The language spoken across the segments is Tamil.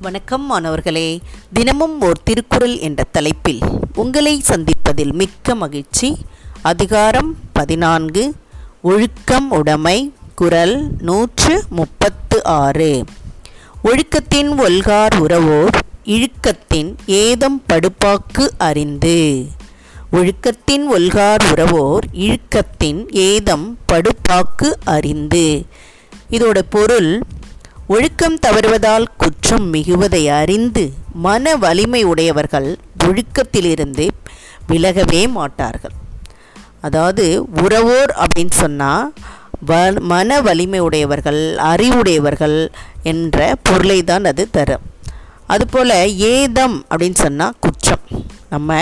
வணக்கம் மாணவர்களே. தினமும் ஓர் திருக்குறள் என்ற தலைப்பில் உங்களை சந்திப்பதில் மிக்க மகிழ்ச்சி. அதிகாரம் பதினான்கு. ஒழுக்கம் உடைமை குரல் நூற்று முப்பத்து ஆறு. ஒழுக்கத்தின் ஒல்கார் உறவோர் இழுக்கத்தின் ஏதம் படுப்பாக்கு அறிந்து. ஒழுக்கத்தின் ஒல்கார் உறவோர் இழுக்கத்தின் ஏதம் படுப்பாக்கு அறிந்து. இதோட பொருள் ஒழுக்கம் தவறுவதால் குற்றம் மிகுவதை அறிந்து மன வலிமை உடையவர்கள் ஒழுக்கத்திலிருந்து விலகவே மாட்டார்கள். அதாவது உறவோர் அப்படின்னு சொன்னால் வ மன வலிமை உடையவர்கள் அறிவுடையவர்கள் என்ற பொருளை தான் அது தரும். அதுபோல் ஏதம் அப்படின்னு சொன்னால் குற்றம். நம்ம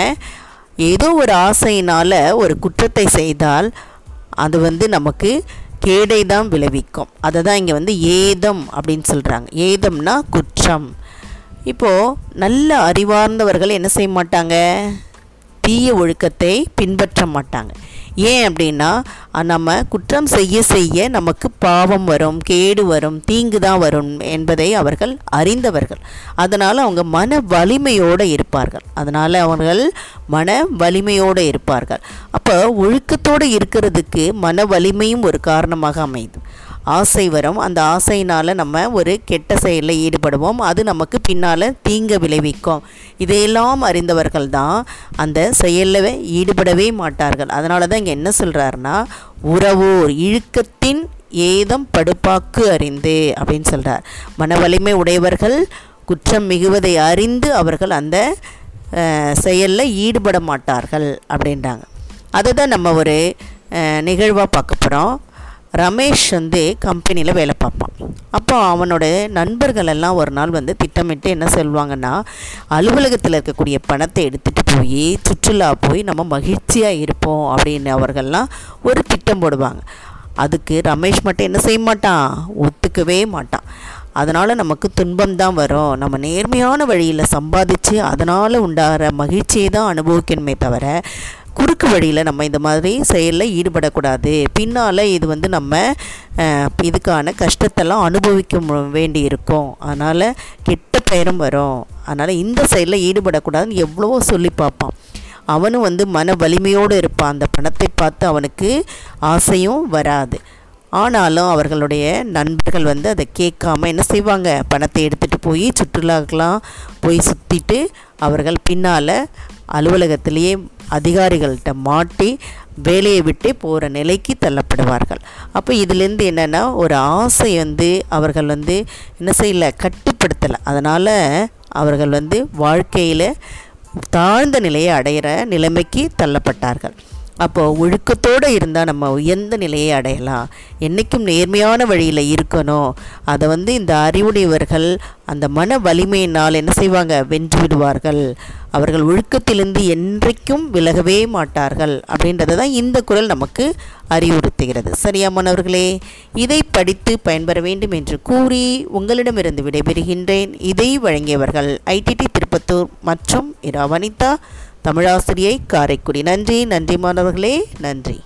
ஏதோ ஒரு ஆசையினால் ஒரு குற்றத்தை செய்தால் அது வந்து நமக்கு கேடை தான் விளைவிக்கும். அதை தான் இங்கே வந்து ஏதம் அப்படின்னு சொல்கிறாங்க ஏதம்னா குற்றம். இப்போது நல்ல அறிவார்ந்தவர்கள் என்ன செய்ய மாட்டாங்க? தீய ஒழுக்கத்தை பின்பற்ற மாட்டாங்க. ஏன் அப்படின்னா நம்ம குற்றம் செய்ய செய்ய நமக்கு பாவம் வரும் கேடு வரும் தீங்கு தான் வரும் என்பதை அவர்கள் அறிந்தவர்கள். அதனால் அவங்க மன வலிமையோடு இருப்பார்கள். அதனால் அவர்கள் மன வலிமையோடு இருப்பார்கள். அப்போ ஒழுக்கத்தோடு இருக்கிறதுக்கு மன வலிமையும் ஒரு காரணமாக அமையுது. ஆசை வரும் அந்த ஆசையினால் நம்ம ஒரு கெட்ட செயலில் ஈடுபடுவோம். அது நமக்கு பின்னால் தீங்க விளைவிக்கும். இதையெல்லாம் அறிந்தவர்கள் தான் அந்த செயலில் ஈடுபடவே மாட்டார்கள். அதனால தான் இங்கே என்ன சொல்கிறாருன்னா உறவோர் இழுக்கத்தின் ஏதம் படுப்பாக்கு அறிந்து அப்படின்னு சொல்கிறார் மன வலிமை உடையவர்கள் குற்றம் மிகுவதை அறிந்து அவர்கள் அந்த செயலில் ஈடுபட மாட்டார்கள் அப்படின்றாங்க. அதை தான் நம்ம ஒரு நிகழ்வாக பார்க்க போகிறோம் ரமேஷ் வந்து கம்பெனியில் வேலை பார்ப்பான். அப்போ அவனோட நண்பர்கள் எல்லாம் ஒரு நாள் வந்து திட்டமிட்டு என்ன சொல்லுவாங்கன்னா அலுவலகத்தில் இருக்கக்கூடிய பணத்தை எடுத்துகிட்டு போய் சுற்றுலா போய் நம்ம மகிழ்ச்சியாக இருப்போம் அப்படின்னு அவர்கள்லாம் ஒரு திட்டம் போடுவாங்க. அதுக்கு ரமேஷ் மட்டும் என்ன செய்ய மாட்டான்? ஒத்துக்கவே மாட்டான். அதனால் நமக்கு துன்பம் தான் வரும். நம்ம நேர்மையான வழியில் சம்பாதிச்சு அதனால் உண்டாகிற மகிழ்ச்சியை தான் அனுபவிக்கணுமே தவிர குறுக்கு வழியில் நம்ம இந்த மாதிரி செயலில் ஈடுபடக்கூடாது. பின்னால் இது வந்து நம்ம இதுக்கான கஷ்டத்தெல்லாம் அனுபவிக்க வேண்டி இருக்கும் அதனால் கெட்ட பெயரும் வரும். அதனால் இந்த செயலில் ஈடுபடக்கூடாதுன்னு எவ்வளவோ சொல்லி பார்ப்பான். அவனும் வந்து மன வலிமையோடு இருப்பான். அந்த பணத்தை பார்த்து அவனுக்கு ஆசையும் வராது. ஆனாலும் அவர்களுடைய நண்பர்கள் வந்து அதை கேட்காம என்ன செய்வாங்க? பணத்தை எடுத்துகிட்டு போய் சுற்றுலாக்கெலாம் போய் சுற்றிட்டு அவர்கள் பின்னால் அலுவலகத்திலேயே அதிகாரிகள்கிட்ட மாட்டி வேலையை விட்டு போகிற நிலைக்கு தள்ளப்படுவார்கள். அப்போ இதுலேருந்து என்னென்னா ஒரு ஆசை வந்து அவர்கள் வந்து என்ன செய்யலை கட்டுப்படுத்தலை. அதனால் அவர்கள் வந்து வாழ்க்கையில் தாழ்ந்த நிலையை அடையிற நிலைமைக்கு தள்ளப்பட்டார்கள். அப்போது ஒழுக்கத்தோடு இருந்தால் நம்ம உயர்ந்த நிலையை அடையலாம். என்றைக்கும் நேர்மையான வழியில் இருக்கணும். அதை வந்து இந்த அறிவுடையவர்கள் அந்த மன வலிமையினால் என்ன செய்வாங்க? வென்று விடுவார்கள். அவர்கள் ஒழுக்கத்திலிருந்து என்றைக்கும் விலகவே மாட்டார்கள் அப்படின்றத தான் இந்த குரல் நமக்கு அறிவுறுத்துகிறது. சரியா மாணவர்களே? இதை படித்து பயன்பெற வேண்டும் என்று கூறி உங்களிடமிருந்து விடைபெறுகின்றேன். இதை வழங்கியவர்கள் ஐடிடி திருப்பத்தூர் மற்றும் இரா வனிதா தமிழாசிரியை காரைக்குடி. நன்றி நன்றி மாணவர்களே நன்றி.